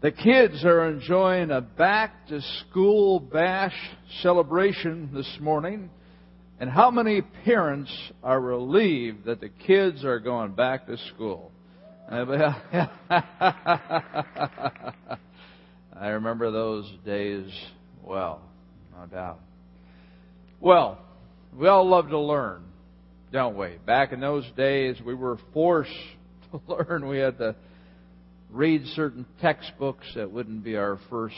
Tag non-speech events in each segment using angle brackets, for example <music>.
The kids are enjoying a back to school bash celebration this morning. And how many parents are relieved that the kids are going back to school? <laughs> I remember those days well, no doubt. Well, we all love to learn, don't we? Back in those days, we were forced <laughs> to learn. We had to read certain textbooks that wouldn't be our first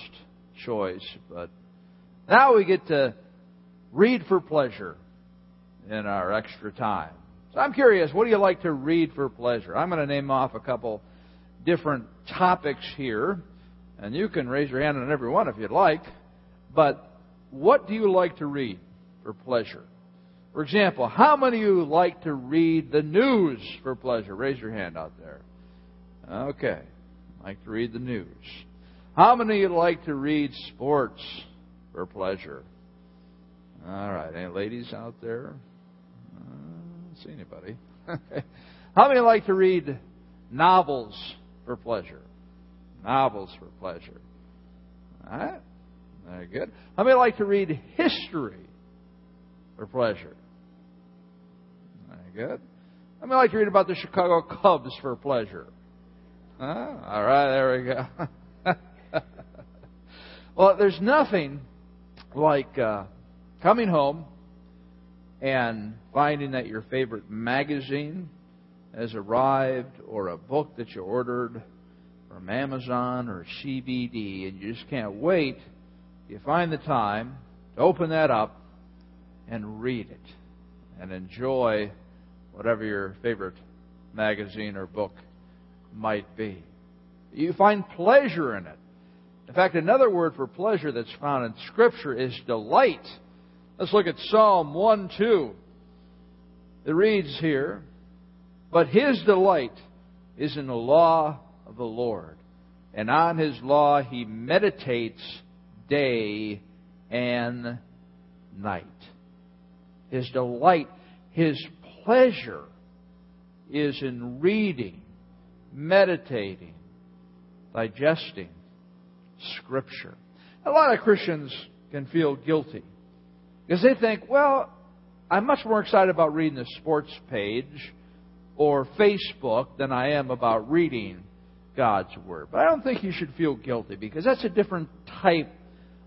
choice. But now we get to read for pleasure in our extra time. So I'm curious, what do you like to read for pleasure? I'm going to name off a couple different topics here, and you can raise your hand on every one if you'd like. But what do you like to read for pleasure? For example, how many of you like to read the news for pleasure? Raise your hand out there. Okay like to read the news? How many of you like to read sports for pleasure? All right, any ladies out there? Uh, see anybody. <laughs> How many like to read novels for pleasure? Novels for pleasure. All right, very good. How many like to read history for pleasure? Very good. How many like to read about the Chicago Cubs for pleasure? Huh? All right, there we go. <laughs> well, there's nothing like uh, coming home and finding that your favorite magazine has arrived or a book that you ordered from Amazon or CBD, and you just can't wait. You find the time to open that up and read it and enjoy whatever your favorite magazine or book might be. You find pleasure in it. In fact, another word for pleasure that's found in Scripture is delight. Let's look at Psalm 1 2. It reads here, But his delight is in the law of the Lord, and on his law he meditates day and night. His delight, his pleasure is in reading meditating, digesting Scripture. A lot of Christians can feel guilty because they think, well, I'm much more excited about reading the sports page or Facebook than I am about reading God's Word. But I don't think you should feel guilty because that's a different type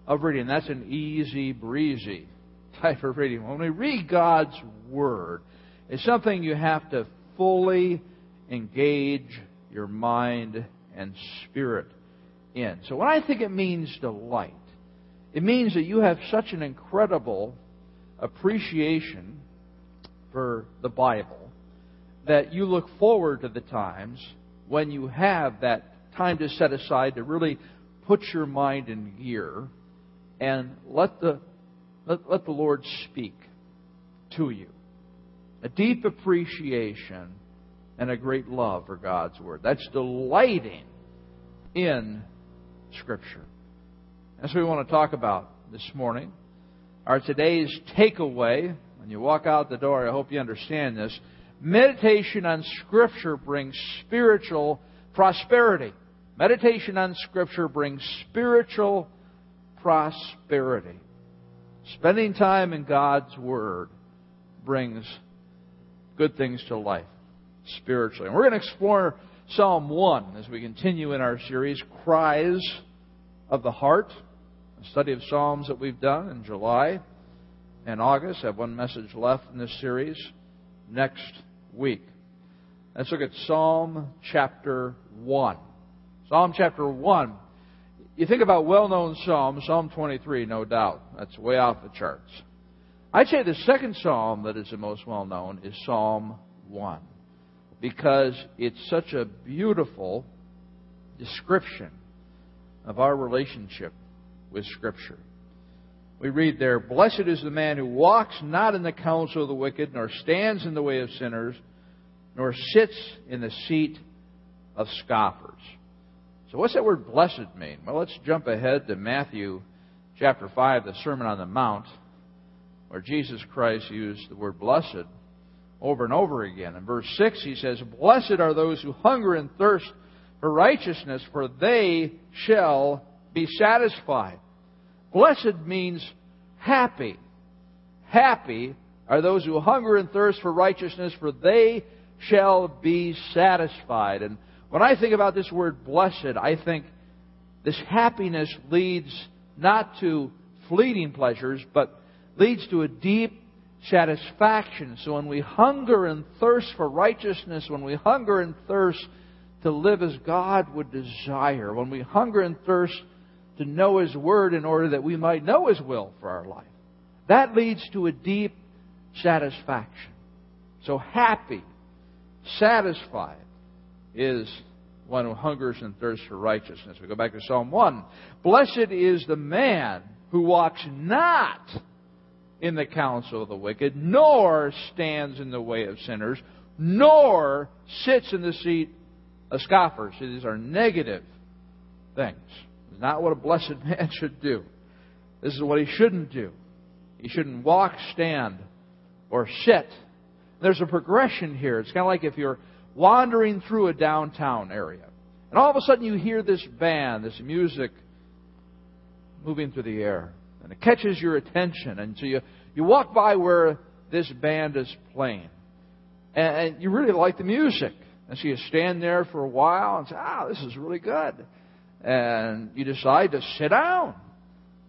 of reading. That's an easy breezy type of reading. When we read God's Word, it's something you have to fully engage your mind and spirit in. So when I think it means delight, it means that you have such an incredible appreciation for the Bible that you look forward to the times when you have that time to set aside to really put your mind in gear and let the let, let the Lord speak to you. A deep appreciation and a great love for God's Word. That's delighting in Scripture. That's what we want to talk about this morning. Our today's takeaway, when you walk out the door, I hope you understand this. Meditation on Scripture brings spiritual prosperity. Meditation on Scripture brings spiritual prosperity. Spending time in God's Word brings good things to life spiritually. And we're going to explore Psalm 1 as we continue in our series, Cries of the Heart, a study of Psalms that we've done in July and August. I have one message left in this series next week. Let's look at Psalm chapter 1. Psalm chapter 1. You think about well known Psalms, Psalm 23, no doubt. That's way off the charts. I'd say the second Psalm that is the most well known is Psalm 1 because it's such a beautiful description of our relationship with Scripture. We read there, Blessed is the man who walks not in the counsel of the wicked, nor stands in the way of sinners, nor sits in the seat of scoffers. So, what's that word blessed mean? Well, let's jump ahead to Matthew chapter 5, the Sermon on the Mount, where Jesus Christ used the word blessed over and over again. In verse 6, he says, Blessed are those who hunger and thirst for righteousness, for they shall be satisfied. Blessed means happy. Happy are those who hunger and thirst for righteousness, for they shall be satisfied. And when I think about this word blessed, I think this happiness leads not to fleeting pleasures, but leads to a deep satisfaction. So when we hunger and thirst for righteousness, when we hunger and thirst to live as God would desire, when we hunger and thirst to know His Word in order that we might know His will for our life, that leads to a deep satisfaction. So happy, satisfied is one who hungers and thirsts for righteousness. We go back to Psalm 1. Blessed is the man who walks not in the counsel of the wicked, nor stands in the way of sinners, nor sits in the seat of scoffers. These are negative things. It's not what a blessed <laughs> man should do. This is what he shouldn't do. He shouldn't walk, stand, or sit. There's a progression here. It's kind of like if you're wandering through a downtown area, and all of a sudden you hear this band, this music moving through the air, and it catches your attention, and so you, you walk by where this band is playing, and, and you really like the music. And so you stand there for a while and say, ah, this is really good. And you decide to sit down.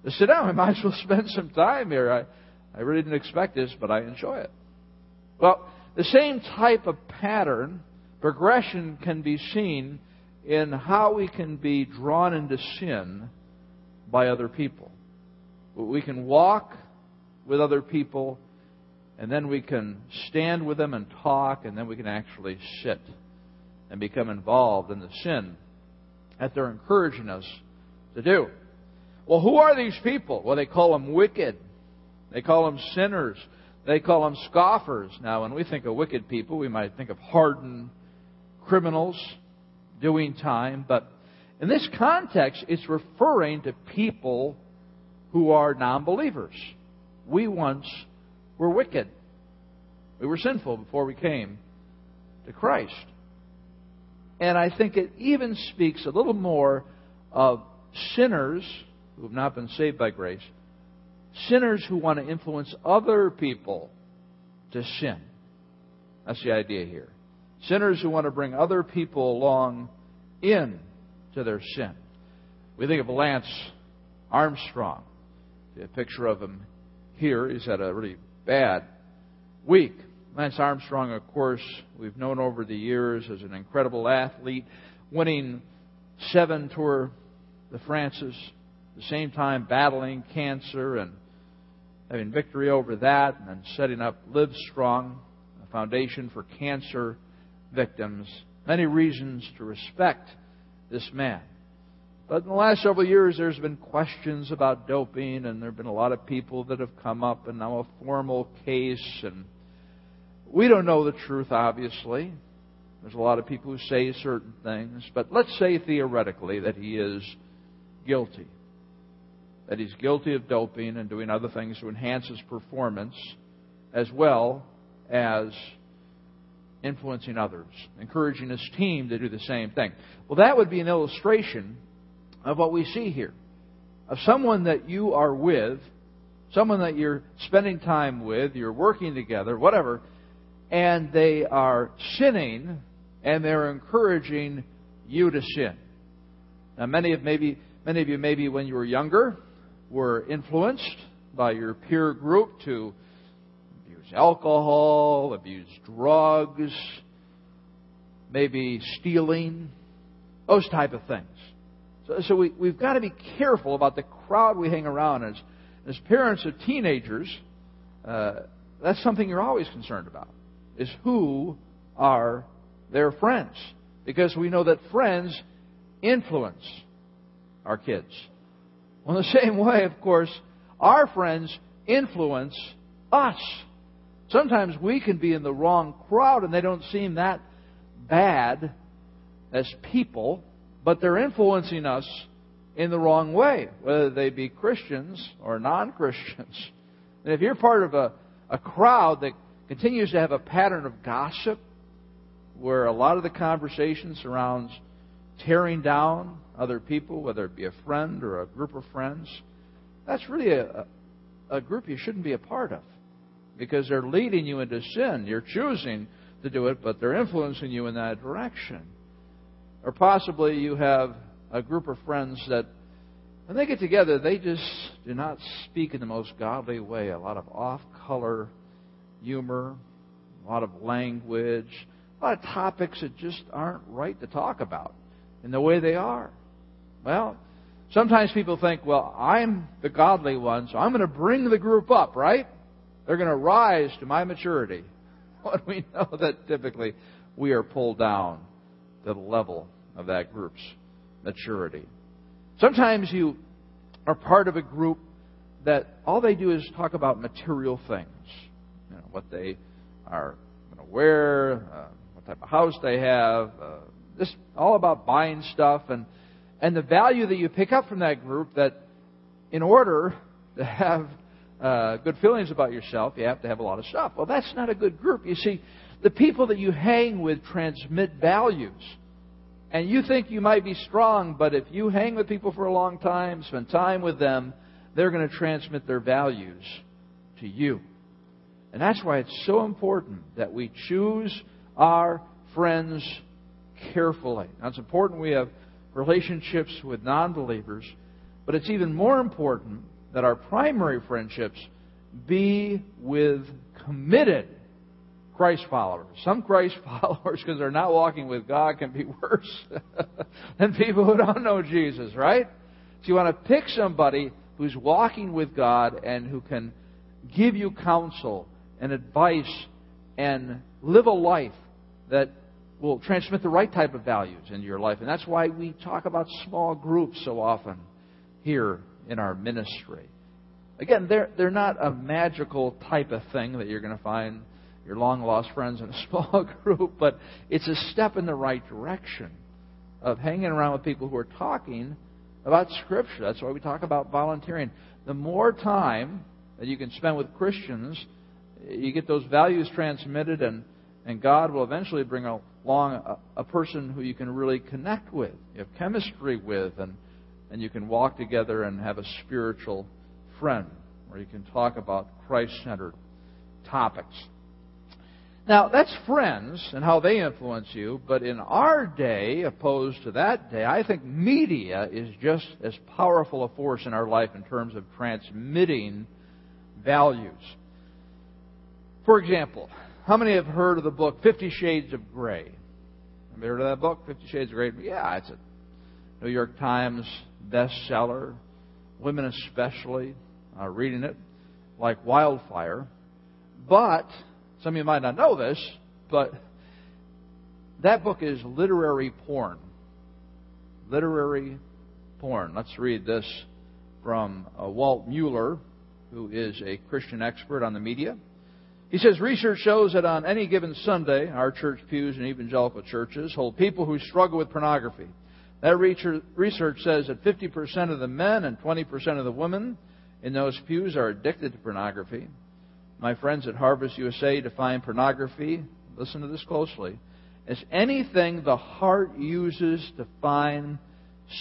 To sit down, <laughs> I might as well spend some time here. I, I really didn't expect this, but I enjoy it. Well, the same type of pattern, progression can be seen in how we can be drawn into sin by other people. We can walk with other people, and then we can stand with them and talk, and then we can actually sit and become involved in the sin that they're encouraging us to do. Well, who are these people? Well, they call them wicked. They call them sinners. They call them scoffers. Now, when we think of wicked people, we might think of hardened criminals doing time. But in this context, it's referring to people who are non believers. We once were wicked. We were sinful before we came to Christ. And I think it even speaks a little more of sinners who have not been saved by grace, sinners who want to influence other people to sin. That's the idea here. Sinners who want to bring other people along in to their sin. We think of Lance Armstrong. A picture of him here. He's had a really bad week. Lance Armstrong, of course, we've known over the years as an incredible athlete, winning seven Tour de France's, at the same time battling cancer and having victory over that, and then setting up Live Strong, a foundation for cancer victims. Many reasons to respect this man. But in the last several years, there's been questions about doping, and there have been a lot of people that have come up, and now a formal case, and we don't know the truth, obviously. There's a lot of people who say certain things, but let's say theoretically that he is guilty. That he's guilty of doping and doing other things to enhance his performance, as well as influencing others, encouraging his team to do the same thing. Well, that would be an illustration of what we see here. Of someone that you are with, someone that you're spending time with, you're working together, whatever, and they are sinning and they're encouraging you to sin. Now, many of maybe many of you maybe when you were younger were influenced by your peer group to abuse alcohol, abuse drugs, maybe stealing, those type of things. So, so we, we've got to be careful about the crowd we hang around. As, as parents of teenagers, uh, that's something you're always concerned about is who are their friends. Because we know that friends influence our kids. Well, in the <laughs> same way, of course, our friends influence us. Sometimes we can be in the wrong crowd and they don't seem that bad as people, but they're influencing us in the wrong way, whether they be Christians or non Christians. And if you're part of a, a crowd that continues to have a pattern of gossip where a lot of the conversation surrounds tearing down other people, whether it be a friend or a group of friends, that's really a, a group you shouldn't be a part of because they're leading you into sin. You're choosing to do it, but they're influencing you in that direction. Or possibly you have a group of friends that, when they get together, they just do not speak in the most godly way. A lot of off color humor, a lot of language, a lot of topics that just aren't right to talk about in the way they are. Well, sometimes people think, well, I'm the godly one, so I'm going to bring the group up, right? They're going to rise to my maturity. <laughs> But we know that typically we are pulled down to the level of that group's maturity. Sometimes you are part of a group that all they do is talk about material things. You know, what they are going to wear, uh, what type of house they have, uh, just all about buying stuff and and the value that you pick up from that group that in order to have uh, good feelings about yourself, you have to have a lot of stuff. Well, that's not a good group. You see, the people that you hang with transmit values. And you think you might be strong, but if you hang with people for a long time, spend time with them, they're going to transmit their values to you. And that's why it's so important that we choose our friends carefully. Now, it's important we have relationships with non believers, but it's even more important that our primary friendships be with committed Christ followers. Some Christ <laughs> followers, because they're not walking with God, can be worse <laughs> than people who don't know Jesus, right? So you want to pick somebody who's walking with God and who can give you counsel and advice and live a life that will transmit the right type of values into your life. And that's why we talk about small groups so often here in our ministry. Again, they're, they're not a magical type of thing that you're going to find your long lost friends in a <laughs> small group, but it's a step in the right direction of hanging around with people who are talking about Scripture. That's why we talk about volunteering. The more time that you can spend with Christians, you get those values transmitted, and, and God will eventually bring along a, a person who you can really connect with, you have chemistry with, and, and you can walk together and have a spiritual friend where you can talk about Christ centered topics. Now, that's friends and how they influence you, but in our day, opposed to that day, I think media is just as powerful a force in our life in terms of transmitting values. For example, how many have heard of the book Fifty Shades of Grey? Have you heard of that book, Fifty Shades of Grey? Yeah, it's a New York Times bestseller. Women especially are reading it like wildfire. But some of you might not know this, but that book is literary porn. Literary porn. Let's read this from uh, Walt Mueller, who is a Christian expert on the media. He says research shows that on any given Sunday, our church pews and evangelical churches hold people who struggle with pornography. That research says that 50% of the men and 20% of the women in those pews are addicted to pornography. My friends at Harvest USA define pornography, listen to this closely, as anything the heart uses to find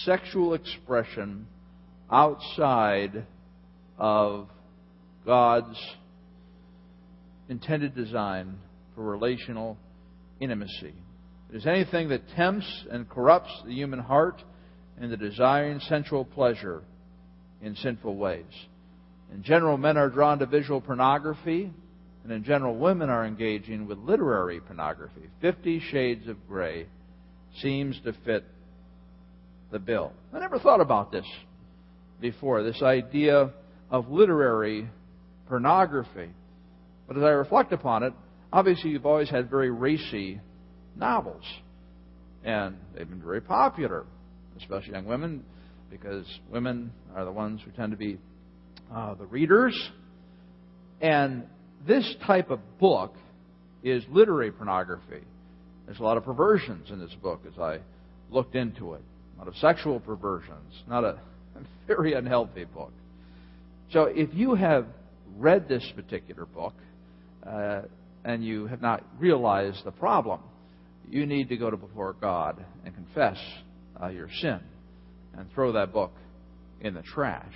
sexual expression outside of God's intended design for relational intimacy. It is anything that tempts and corrupts the human heart and the desiring sensual pleasure in sinful ways. In general, men are drawn to visual pornography, and in general, women are engaging with literary pornography. Fifty Shades of Grey seems to fit the bill. I never thought about this before, this idea of literary pornography. But as I reflect upon it, obviously you've always had very racy novels. And they've been very popular, especially young women, because women are the ones who tend to be uh, the readers. And this type of book is literary pornography. There's a lot of perversions in this book as I looked into it. A lot of sexual perversions. Not a, a <laughs> very unhealthy book. So if you have read this particular book uh, and you have not realized the problem, you need to go to before God and confess uh, your sin and throw that book in the trash.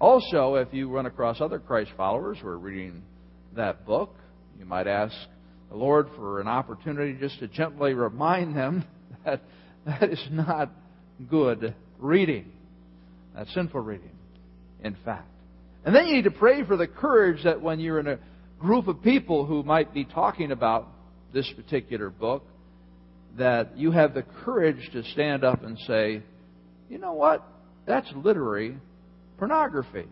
Also, if you run across other Christ followers who are reading that book, you might ask the Lord for an opportunity just to gently remind them <laughs> that that is not good reading. That's sinful reading, in fact. And then you need to pray for the courage that when you're in a group of people who might be talking about this particular book, that you have the courage to stand up and say, you know what? That's literary pornography.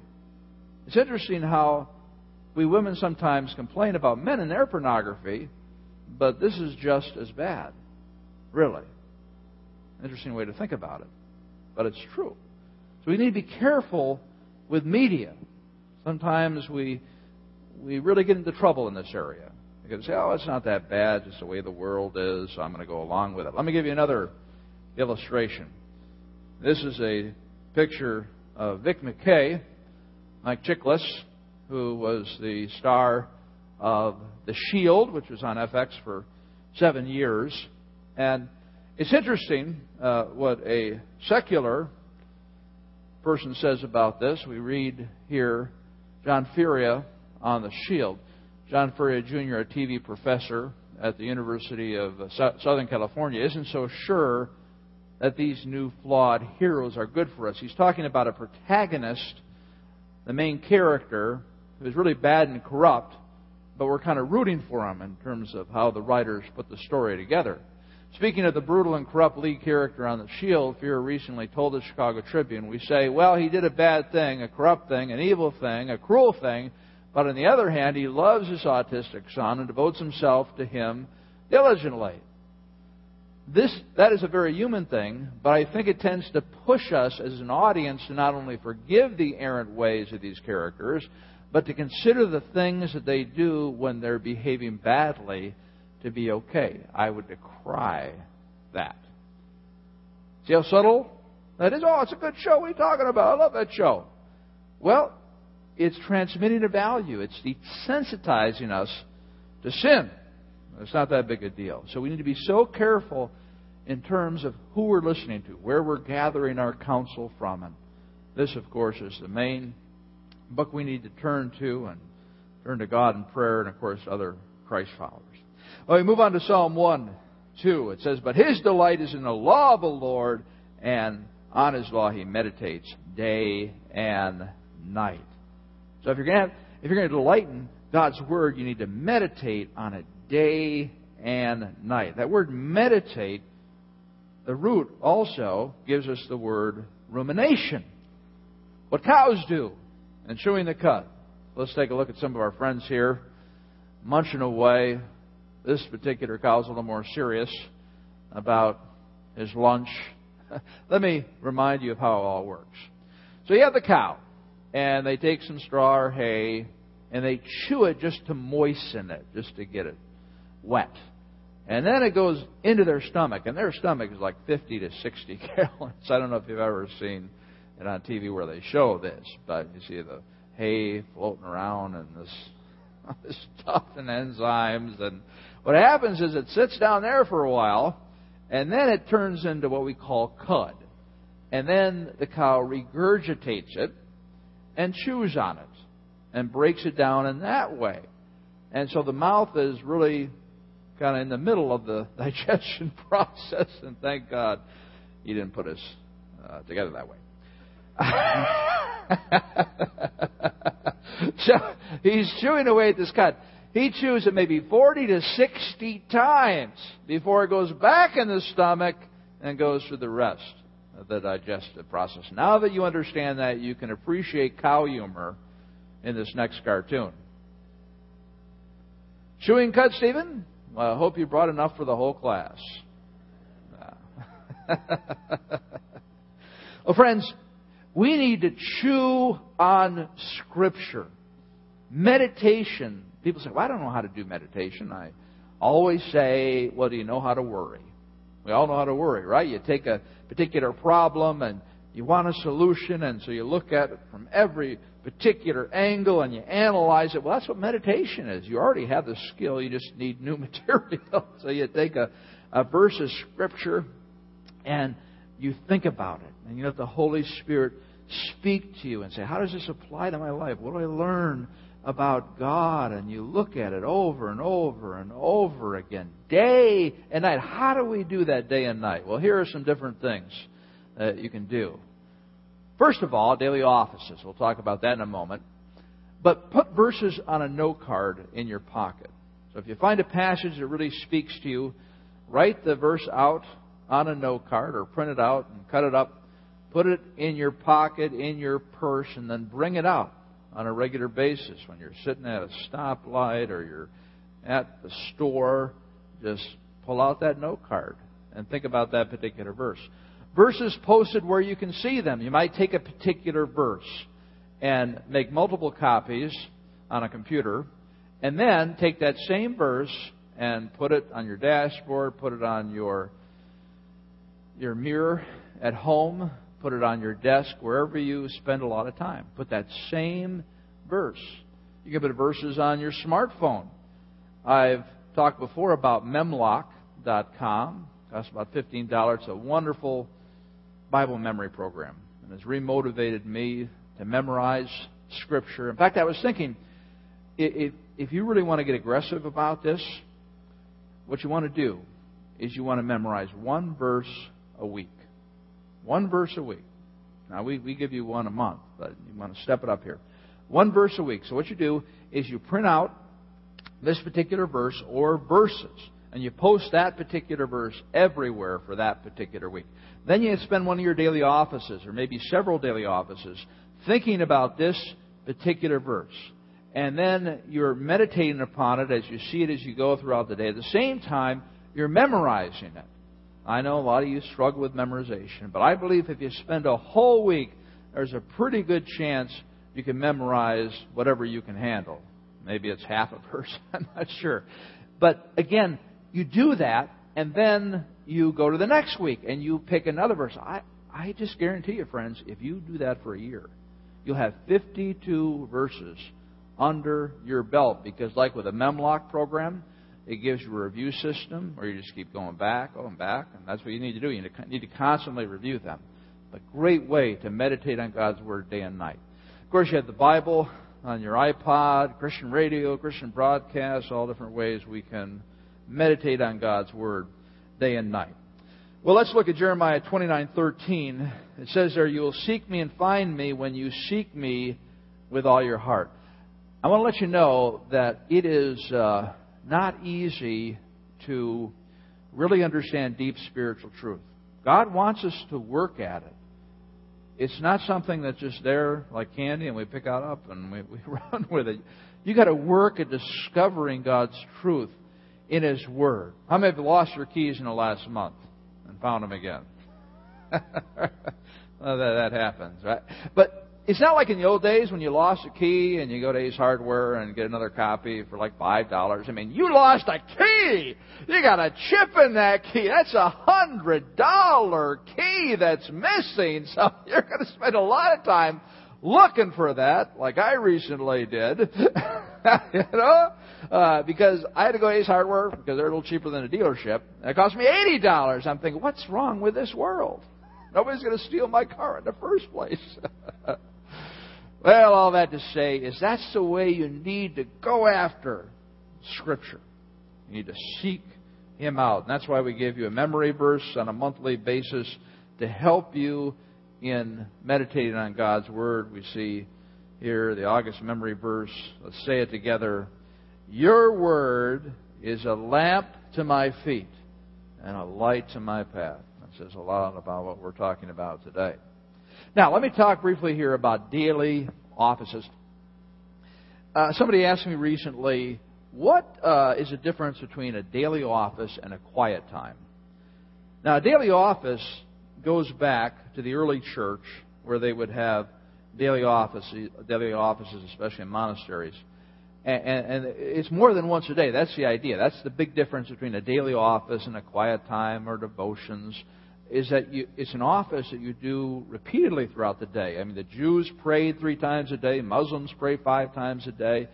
It's interesting how we women sometimes complain about men and their pornography, but this is just as bad. Really. Interesting way to think about it. But it's true. So we need to be careful with media. Sometimes we we really get into trouble in this area. You can say, oh, it's not that bad, just the way the world is, so I'm going to go along with it. Let me give you another illustration. This is a picture of Vic Mackey, Mike Chiklis, who was the star of The Shield, which was on FX for seven years. And it's interesting uh, what a secular person says about this. We read here John Furia on The Shield. John Furia Jr., a TV professor at the University of uh, Southern California, isn't so sure that these new flawed heroes are good for us. He's talking about a protagonist, the main character, who's really bad and corrupt, but we're kind of rooting for him in terms of how the writers put the story together. Speaking of the brutal and corrupt lead character on the shield, Furia recently told the Chicago Tribune, we say, well, he did a bad thing, a corrupt thing, an evil thing, a cruel thing, but on the other hand, he loves his autistic son and devotes himself to him diligently this that is a very human thing, but I think it tends to push us as an audience to not only forgive the errant ways of these characters, but to consider the things that they do when they're behaving badly to be okay. I would decry that. See how subtle that is? Oh, it's a good show. What are you talking about? I love that show. Well, it's transmitting a value. It's desensitizing us to sin. It's not that big a deal. So we need to be so careful in terms of who we're listening to, where we're gathering our counsel from. And this, of course, is the main book we need to turn to and turn to God in prayer and, of course, other Christ followers. Well, we move on to Psalm 1, 2. It says, But his delight is in the law of the Lord, and on his law he meditates day and night. So if you're going to, if you're going to delight in God's word, you need to meditate on it day and night. That word meditate, the root also gives us the word rumination. What cows do and chewing the cud. Let's take a look at some of our friends here munching away. This particular cow's a little more serious about his lunch. <laughs> Let me remind you of how it all works. So you have the cow, and they take some straw or hay, and they chew it just to moisten it, just to get it wet. And then it goes into their stomach, and their stomach is like 50 to 60 <laughs> gallons. I don't know if you've ever seen it on TV where they show this, but you see the hay floating around and this, <laughs> this stuff and enzymes. And what happens is it sits down there for a while, and then it turns into what we call cud. And then the cow regurgitates it and chews on it and breaks it down in that way. And so the mouth is really kind of in the middle of the <laughs> digestion <laughs> process, and thank God He didn't put us uh, together that way. <laughs> so he's chewing away at this cud. He chews it maybe 40 to 60 times before it goes back in the stomach and goes through the rest of the digestive process. Now that you understand that, you can appreciate cow humor in this next cartoon. Chewing cud, Stephen? I hope you brought enough for the whole class. <laughs> well, friends, we need to chew on Scripture. Meditation. People say, well, I don't know how to do meditation. I always say, well, do you know how to worry? We all know how to worry, right? You take a particular problem and you want a solution, and so you look at it from every particular angle and you analyze it. Well, that's what meditation is. You already have the skill, you just need new <laughs> material. so you take a, a verse of Scripture and you think about it and you let the Holy Spirit speak to you and say, How does this apply to my life? What do I learn about God? And you look at it over and over and over again, day and night. How do we do that day and night? Well, here are some different things that you can do. First of all, daily offices. We'll talk about that in a moment. But put verses on a note card in your pocket. So if you find a passage that really speaks to you, write the verse out on a note card or print it out and cut it up. Put it in your pocket, in your purse, and then bring it out on a regular basis. When you're sitting at a stoplight or you're at the store, just pull out that note card and think about that particular verse. Verses posted where you can see them. You might take a particular verse and make multiple copies on a computer, and then take that same verse and put it on your dashboard, put it on your your mirror at home, put it on your desk, wherever you spend a lot of time. Put that same verse. You can put verses on your smartphone. I've talked before about memlok.com. Costs about $15. It's a wonderful Bible memory program. And has remotivated me to memorize Scripture. In fact, I was thinking, if, if you really want to get aggressive about this, what you want to do is you want to memorize one verse a week. One verse a week. Now, we, we give you one a month, but you want to step it up here. One verse a week. So, what you do is you print out this particular verse or verses, and you post that particular verse everywhere for that particular week. Then you spend one of your daily offices, or maybe several daily offices, thinking about this particular verse. And then you're meditating upon it as you see it as you go throughout the day. At the same time, you're memorizing it. I know a lot of you struggle with memorization, but I believe if you spend a whole week, there's a pretty good chance you can memorize whatever you can handle. Maybe it's half a <laughs> verse, I'm not sure. But again, you do that, and then you go to the next week and you pick another verse. I, I just guarantee you, friends, if you do that for a year, you'll have 52 verses under your belt because, like with a Memlok program, it gives you a review system where you just keep going back, going back, and that's what you need to do. You need to constantly review them. A great way to meditate on God's Word day and night. Of course, you have the Bible on your iPod, Christian radio, Christian broadcasts, all different ways we can meditate on God's Word day and night. Well, let's look at Jeremiah 29:13. It says there, "You will seek me and find me when you seek me with all your heart." I want to let you know that it is uh, not easy to really understand deep spiritual truth. God wants us to work at it. It's not something that's just there like candy and we pick it up and we, <laughs> we run with it. You got to work at discovering God's truth in His Word. How many have lost your keys in the last month and found them again? <laughs> well, that, that happens, right? But it's not like in the old days when you lost a key and you go to Ace Hardware and get another copy for like five dollars. I mean, you lost a key. You got a chip in that key. That's a hundred dollar key that's missing. <laughs> So you're going to spend a lot of time looking for that, like I recently did. <laughs> you know, uh, because I had to go to Ace Hardware because they're a little cheaper than a dealership. And it cost me eighty dollars. I'm thinking, what's wrong with this world? Nobody's going to steal my car in the first place. <laughs> Well, all that to say is that's the way you need to go after Scripture. You need to seek Him out. And that's why we give you a memory verse on a monthly basis to help you in meditating on God's Word. We see here the August memory verse. Let's say it together. Your Word is a lamp to my feet and a light to my path. That says a lot about what we're talking about today. Now, let me talk briefly here about daily offices. Uh, somebody asked me recently, what uh, is the difference between a daily office and a quiet time? Now, a daily office goes back to the early church where they would have daily offices, daily offices, especially in monasteries. And, and, and, it's more than once a day. That's the idea. That's the big difference between a daily office and a quiet time or devotions is that you, it's an office that you do repeatedly throughout the day. I mean, the Jews prayed three times a day, Muslims pray five times a day.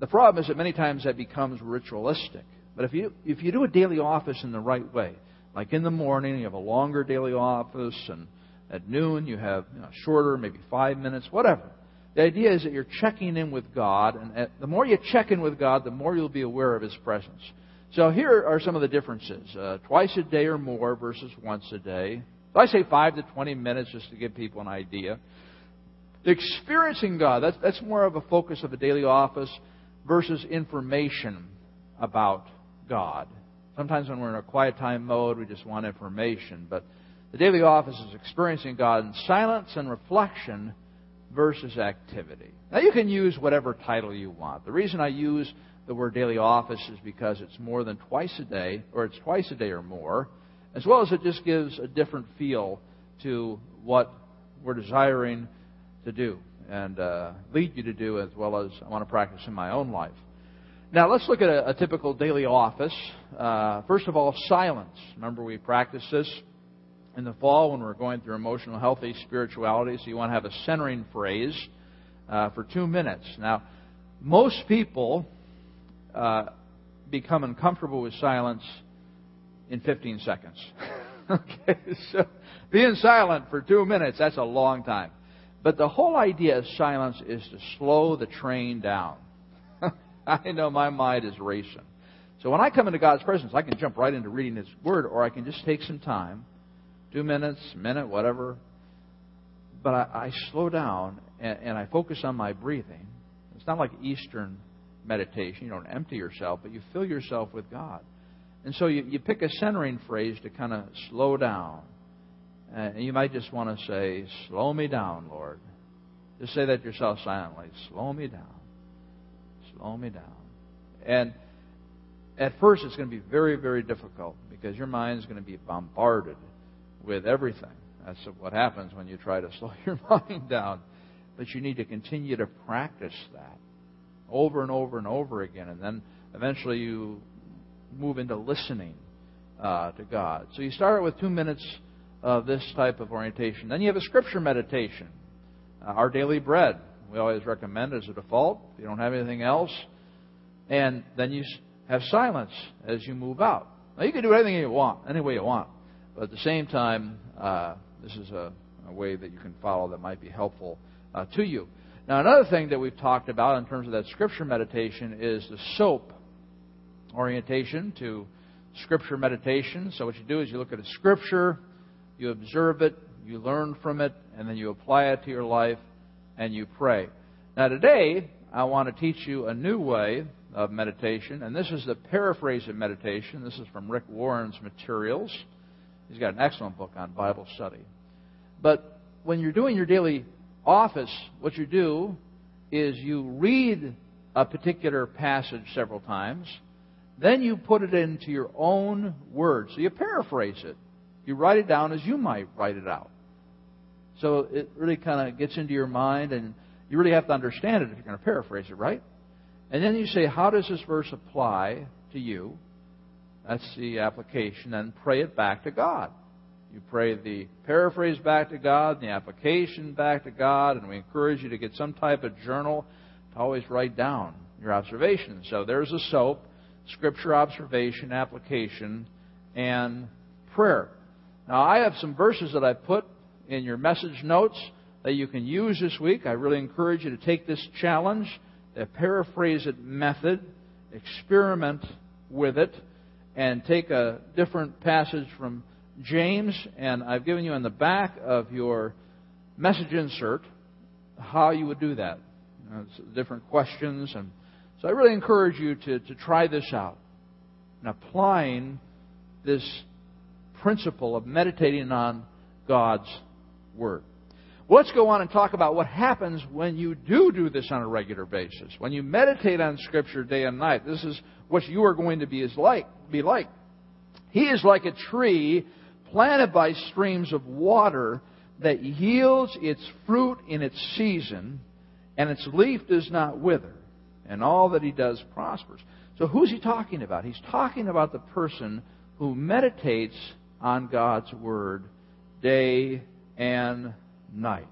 The problem is that many times that becomes ritualistic. But if you, if you do a daily office in the right way, like in the morning, you have a longer daily office, and at noon you have you know, shorter, maybe five minutes, whatever. The idea is that you're checking in with God, and the more you check in with God, the more you'll be aware of His presence. So here are some of the differences: uh, twice a day or more versus once a day. So I say five to twenty minutes just to give people an idea. Experiencing God, that's, that's more of a focus of a daily office versus information about God. Sometimes when we're in a quiet time mode, we just want information. But the daily office is experiencing God in silence and reflection versus activity. Now, you can use whatever title you want. The reason I use the word daily office is because it's more than twice a day, or it's twice a day or more, as well as it just gives a different feel to what we're desiring to do and uh, lead you to do, as well as I want to practice in my own life. Now, let's look at a, a typical daily office. Uh, first of all, silence. Remember, we practice this in the fall when we're going through emotional healthy spirituality. So you want to have a centering phrase uh, for two minutes. Now, most people uh, become uncomfortable with silence in 15 seconds. <laughs> okay, so being silent for two minutes, that's a long time. But the whole idea of silence is to slow the train down. <laughs> I know my mind is racing. So when I come into God's presence, I can jump right into reading His Word, or I can just take some time two minutes, minute, whatever. But I, I slow down and, and I focus on my breathing. It's not like Eastern meditation. You don't empty yourself, but you fill yourself with God. And so you, you pick a centering phrase to kind of slow down. And you might just want to say, Slow me down, Lord. Just say that yourself silently. Slow me down. Slow me down. And at first, it's going to be very, very difficult because your mind is going to be bombarded with everything. That's what happens when you try to <laughs> slow your mind down. But you need to continue to practice that over and over and over again. And then eventually you move into listening uh, to God. So you start with two minutes of this type of orientation. Then you have a scripture meditation. Uh, our daily bread, we always recommend as a default, if you don't have anything else. And then you have silence as you move out. Now you can do anything you want, any way you want. But at the same time, uh, this is a, a, way that you can follow that might be helpful uh, to you. Now, another thing that we've talked about in terms of that scripture meditation is the SOAP orientation to scripture meditation. So, what you do is you look at a scripture, you observe it, you learn from it, and then you apply it to your life and you pray. Now, today, I want to teach you a new way of meditation, and this is the paraphrase of meditation. This is from Rick Warren's materials. He's got an excellent book on Bible study. But when you're doing your daily office, what you do is you read a particular passage several times, then you put it into your own words. So you paraphrase it. You write it down as you might write it out. So it really kind of gets into your mind, and you really have to understand it if you're going to paraphrase it, right? And then you say, how does this verse apply to you? That's the application. And pray it back to God. You pray the paraphrase back to God, the application back to God, and we encourage you to get some type of journal to always write down your observations. So there's a SOAP, scripture observation, application, and prayer. Now I have some verses that I put in your message notes that you can use this week. I really encourage you to take this challenge, the paraphrase it method, experiment with it and take a different passage from James, and I've given you in the back of your message insert how you would do that. Uh, you know, different questions, and so I really encourage you to, to try this out and applying this principle of meditating on God's Word. Let's go on and talk about what happens when you do do this on a regular basis. When you meditate on Scripture day and night, this is what you are going to be is like be like. He is like a tree planted by streams of water that yields its fruit in its season, and its leaf does not wither, and all that he does prospers. So who's he talking about? He's talking about the person who meditates on God's word day and night.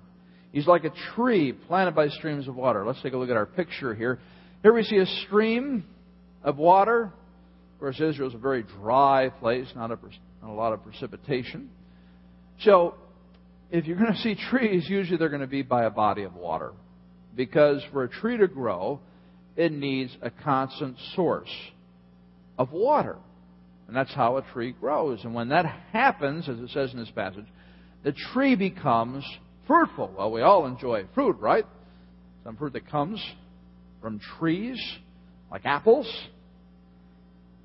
He's like a tree planted by streams of water. Let's take a look at our picture here. Here we see a stream of water course, Israel is a very dry place, not a and a lot of precipitation. So, if you're going to see trees, usually they're going to be by a body of water. Because for a tree to grow, it needs a constant source of water. And that's how a tree grows. And when that happens, as it says in this passage, the tree becomes fruitful. Well, we all enjoy fruit, right? Some fruit that comes from trees, like apples.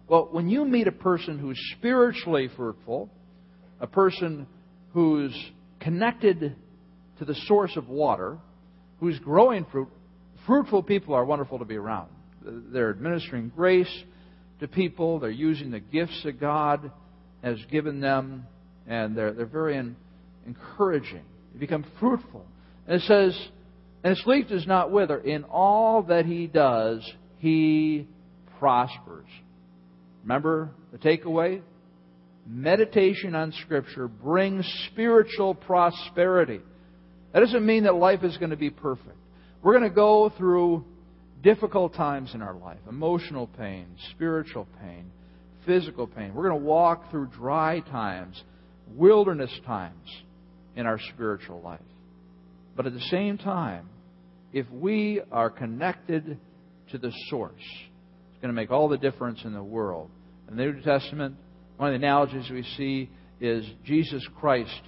Well, when you meet a person who's spiritually fruitful, a person who's connected to the source of water, who's growing fruit, fruitful people are wonderful to be around. They're administering grace to people, they're using the gifts that God has given them, and they're, they're very encouraging. They become fruitful. And it says, and his leaf does not wither. In all that he does, he prospers. Remember the takeaway? Meditation on Scripture brings spiritual prosperity. That doesn't mean that life is going to be perfect. We're going to go through difficult times in our life emotional pain, spiritual pain, physical pain. We're going to walk through dry times, wilderness times in our spiritual life. But at the same time, if we are connected to the source, it's going to make all the difference in the world. In the New Testament, one of the analogies we see is Jesus Christ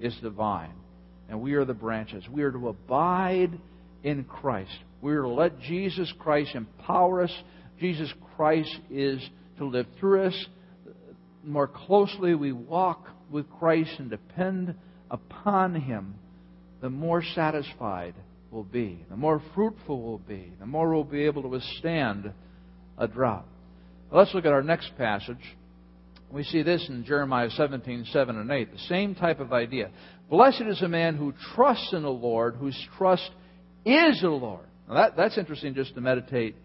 is the vine, and we are the branches. We are to abide in Christ. We are to let Jesus Christ empower us. Jesus Christ is to live through us. The more closely we walk with Christ and depend upon Him, the more satisfied we'll be, the more fruitful we'll be, the more we'll be able to withstand a drought. Let's look at our next passage. We see this in Jeremiah 17, 7 and 8. The same type of idea. Blessed is a man who trusts in the Lord, whose trust is the Lord. Now that, that's interesting just to meditate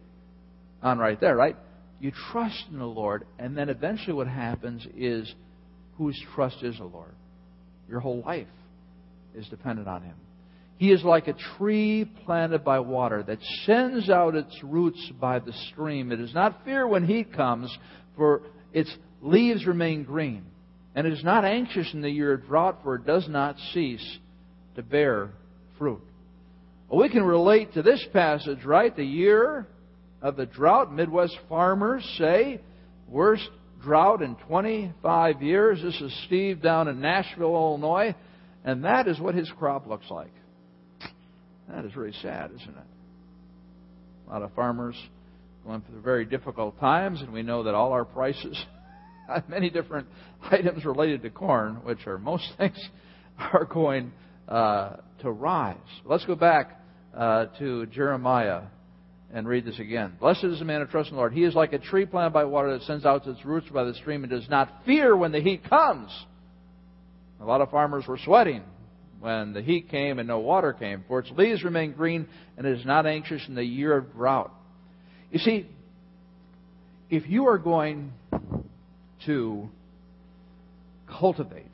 on right there, right? You trust in the Lord, and then eventually what happens is whose trust is the Lord? Your whole life is dependent on Him. He is like a tree planted by water that sends out its roots by the stream. It does not fear when heat comes, for its leaves remain green. And it is not anxious in the year of drought, for it does not cease to bear fruit. Well, we can relate to this passage, right? The year of the drought. Midwest farmers say, worst drought in 25 years. This is Steve down in Nashville, Illinois. And that is what his crop looks like. That is really sad, isn't it? A lot of farmers going through very difficult times, and we know that all our prices, <laughs> many different items related to corn, which are most <laughs> things, are going uh, to rise. Let's go back uh, to Jeremiah and read this again. Blessed is the man who trusts in the Lord. He is like a tree planted by water that sends out its roots by the stream and does not fear when the heat comes. A lot of farmers were sweating when the heat came and no water came, for its leaves remain green and it is not anxious in the year of drought. You see, if you are going to cultivate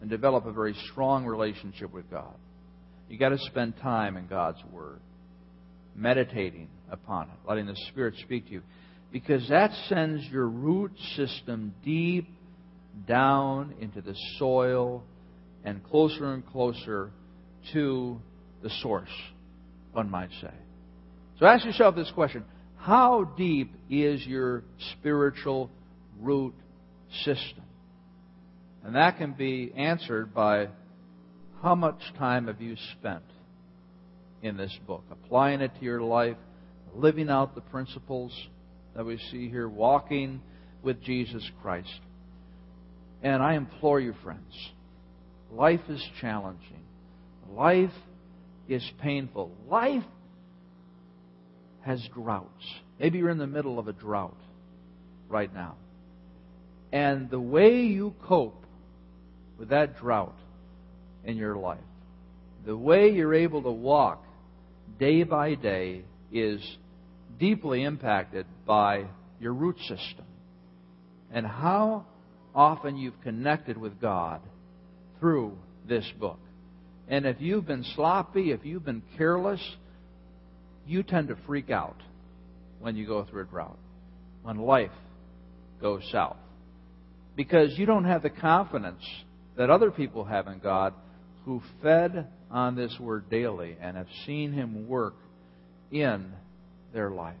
and develop a very strong relationship with God, you've got to spend time in God's Word, meditating upon it, letting the Spirit speak to you, because that sends your root system deep down into the soil and closer and closer to the source, one might say. So ask yourself this question How deep is your spiritual root system? And that can be answered by how much time have you spent in this book, applying it to your life, living out the principles that we see here, walking with Jesus Christ. And I implore you, friends, Life is challenging. Life is painful. Life has droughts. Maybe you're in the middle of a drought right now. And the way you cope with that drought in your life, the way you're able to walk day by day is deeply impacted by your root system and how often you've connected with God through this book. And if you've been sloppy, if you've been careless, you tend to freak out when you go through a drought, when life goes south. because you don't have the confidence that other people have in God who fed on this word daily and have seen Him work in their life.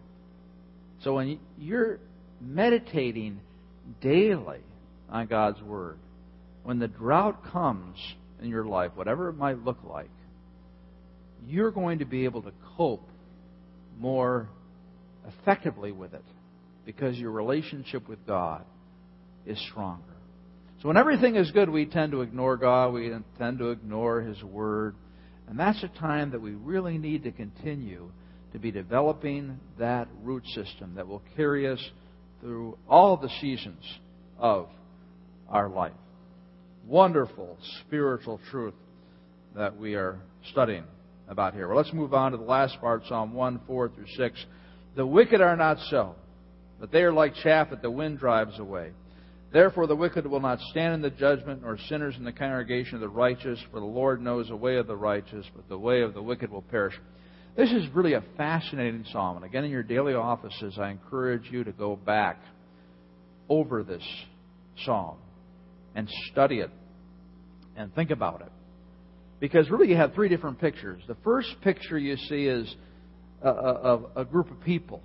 So when you're meditating daily on God's Word, when the drought comes in your life, whatever it might look like, you're going to be able to cope more effectively with it because your relationship with God is stronger. So when everything is good, we tend to ignore God, we tend to ignore His Word. And that's a time that we really need to continue to be developing that root system that will carry us through all the seasons of our life. Wonderful spiritual truth that we are studying about here. Well, let's move on to the last part, Psalm 1, 4 through 6. The wicked are not so, but they are like chaff that the wind drives away. Therefore, the wicked will not stand in the judgment, nor sinners in the congregation of the righteous, for the Lord knows the way of the righteous, but the way of the wicked will perish. This is really a fascinating psalm. And again, in your daily offices, I encourage you to go back over this psalm and study it and think about it. Because really, you have three different pictures. The first picture you see is of a, a, a group of people,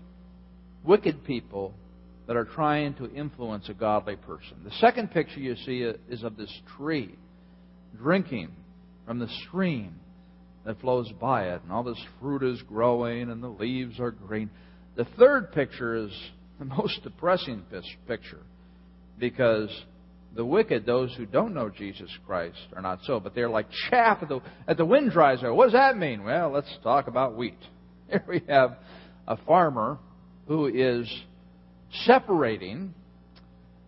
wicked people that are trying to influence a godly person. The second picture you see is of this tree drinking from the stream that flows by it, and all this fruit is growing and the leaves are green. The third picture is the <laughs> most depressing picture because the wicked, those who don't know Jesus Christ, are not so, but they're like chaff at the, at the wind dries out. What does that mean? Well, let's talk about wheat. <laughs> Here we have a farmer who is separating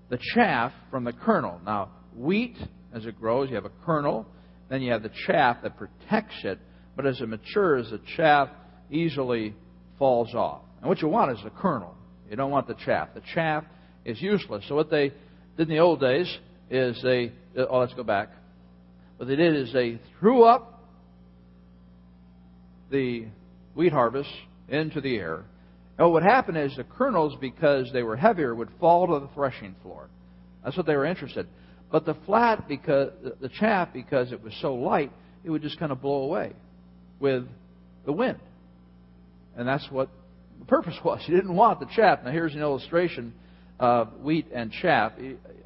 the chaff from the kernel. Now, wheat, as it grows, you have a kernel, then you have the chaff that protects it, but as it matures, the chaff easily falls off. And what you want is the kernel. You don't want the chaff. The chaff is useless. So what they did in the old days is they, oh, let's go back. What they did is they threw up the wheat harvest into the air, and what would happen is the kernels, because they were heavier, would fall to the threshing floor. That's what they were interested. But the flat, because the chaff, because it was so light, it would just kind of blow away with the wind. And that's what the purpose <laughs> was. You didn't want the chaff. Now here's an illustration of wheat and chaff.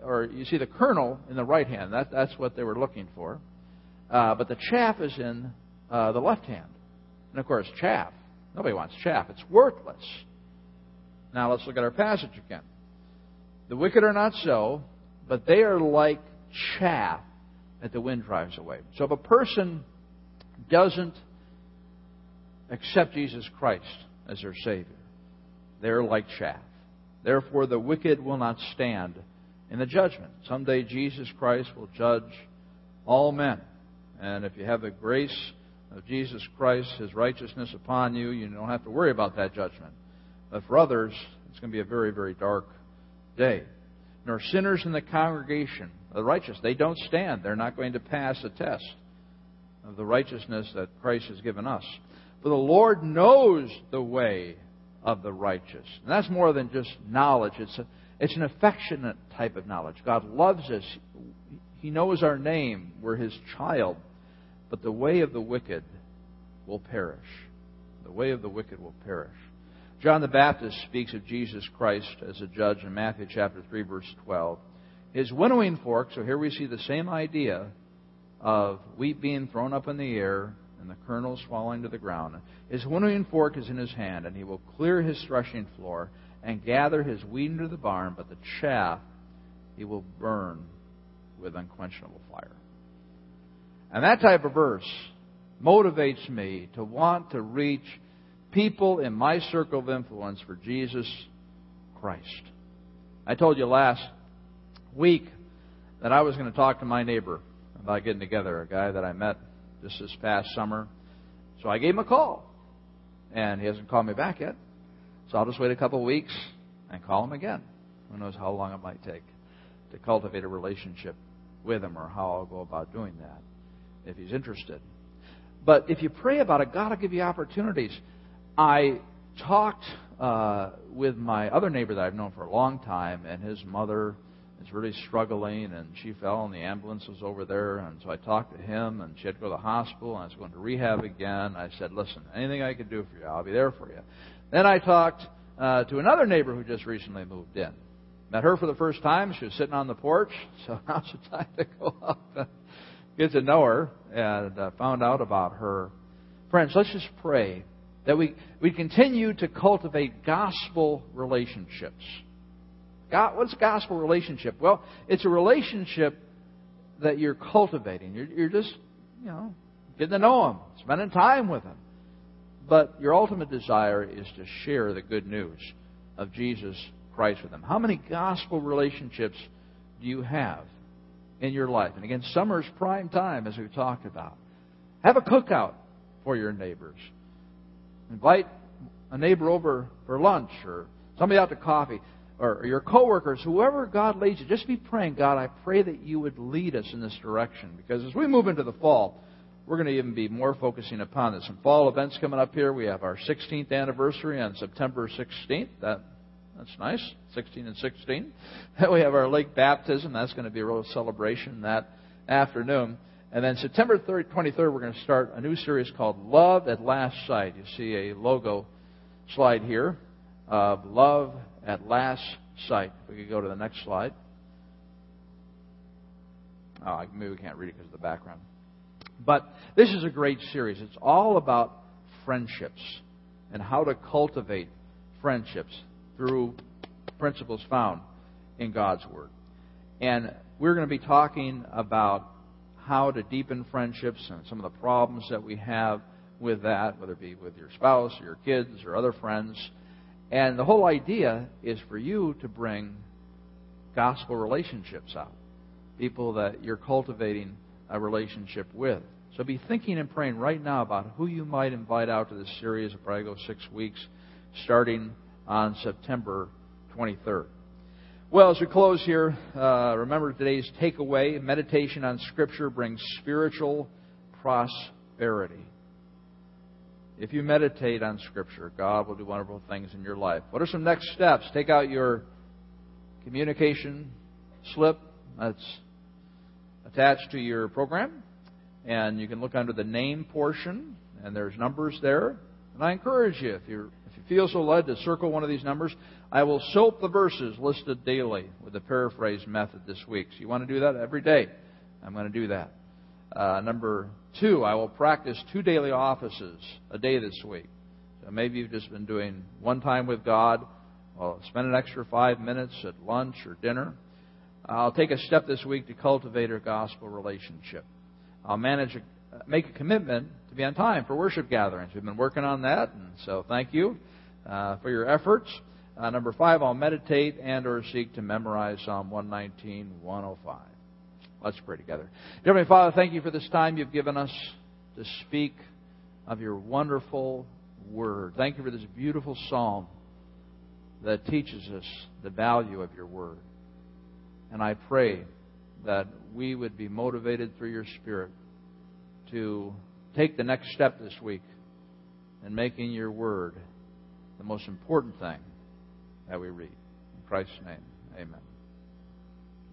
Or you see the kernel in the right hand. That, that's what they were looking for. Uh, but the chaff is in uh, the left hand. And of course, chaff Nobody wants chaff. It's worthless. Now let's look at our passage again. The wicked are not so, but they are like chaff that the wind drives away. So if a person doesn't accept Jesus Christ as their Savior, they're like chaff. Therefore, the wicked will not stand in the judgment. Someday Jesus Christ will judge all men. And if you have the grace of Jesus Christ, His righteousness upon you, you don't have to worry about that judgment. But for others, it's going to be a very, very dark day. Nor sinners in the congregation the righteous. They don't stand. They're not going to pass a test of the righteousness that Christ has given us. For the Lord knows the way of the righteous. And that's more than just knowledge. It's, a, it's an affectionate type of knowledge. God loves us. He knows our name. We're His child. But the way of the wicked will perish. The way of the wicked will perish. John the Baptist speaks of Jesus Christ as a judge in Matthew chapter 3 verse 12. His winnowing fork, so here we see the same idea of wheat being thrown up in the air and the kernels falling to the ground. His winnowing fork is in his hand, and he will clear his threshing floor and gather his wheat into the barn, but the chaff he will burn with unquenchable fire. And that type of verse motivates me to want to reach people in my circle of influence for Jesus Christ. I told you last week that I was going to talk to my neighbor about getting together, a guy that I met just this past summer. So I gave him a call. And he hasn't called me back yet. So I'll just wait a couple of weeks and call him again. Who knows how long it might take to cultivate a relationship with him or how I'll go about doing that if he's interested. But if you pray about it, God will give you opportunities. I talked uh, with my other neighbor that I've known for a long time, and his mother is really struggling, and she fell, and the ambulance was over there. And so I talked to him, and she had to go to the hospital, and I was going to rehab again. I said, "Listen, anything I can do for you, I'll be there for you." Then I talked uh, to another neighbor who just recently moved in. Met her for the first time. She was sitting on the porch, <laughs> so now's the time to go up and get to know her, and uh, found out about her. Friends, let's just pray that we, we continue to cultivate gospel relationships. God, what's a gospel relationship? Well, it's a relationship that you're cultivating. You're, you're just, you know, getting to know them, spending time with them. But your ultimate desire is to share the good news of Jesus Christ with them. How many gospel relationships do you have in your life? And again, summer's prime time, as we've talked about. Have a cookout for your neighbors. Invite a neighbor over for lunch or somebody out to coffee or your coworkers, whoever God leads you, just be praying, God, I pray that you would lead us in this direction. Because as we move into the fall, we're going to even be more focusing upon this. Some fall events coming up here. We have our 16th anniversary on September 16th. That that's nice, 16 and 16. <laughs> we have our lake baptism. That's going to be a real celebration that afternoon. And then September 3rd, 23rd, we're going to start a new series called Love at Last Sight. You see a logo slide here of Love at Last Sight. If we could go to the next slide. Oh, maybe we can't read it because of the background. But this is a great series. It's all about friendships and how to cultivate friendships through principles found in God's Word. And we're going to be talking about how to deepen friendships and some of the problems that we have with that, whether it be with your spouse or your kids or other friends. And the whole idea is for you to bring gospel relationships out, people that you're cultivating a relationship with. So be thinking and praying right now about who you might invite out to this series. It'll probably go six weeks, starting on September 23rd. Well, as we close here, uh, remember today's takeaway meditation on Scripture brings spiritual prosperity. If you meditate on Scripture, God will do wonderful things in your life. What are some next steps? Take out your communication slip that's attached to your program, and you can look under the name portion, and there's numbers there. And I encourage you, if you're feel so led to circle one of these numbers, I will soap the verses listed daily with the paraphrase method this week. So you want to do that every day? I'm going to do that. Uh, number two, I will practice two daily offices a day this week. So maybe you've just been doing one time with God. Well, spend an extra five minutes at lunch or dinner. I'll take a step this week to cultivate a gospel relationship. I'll manage a, make a commitment to be on time for worship gatherings. We've been working on that, and so thank you uh, for your efforts. Uh, number five, I'll meditate and or seek to memorize Psalm 119, 105. Let's pray together. Dear Heavenly Father, thank you for this time you've given us to speak of your wonderful word. Thank you for this beautiful psalm that teaches us the value of your word. And I pray that we would be motivated through your Spirit to take the next step this week in making your word the most important thing that we read. In Christ's name, amen.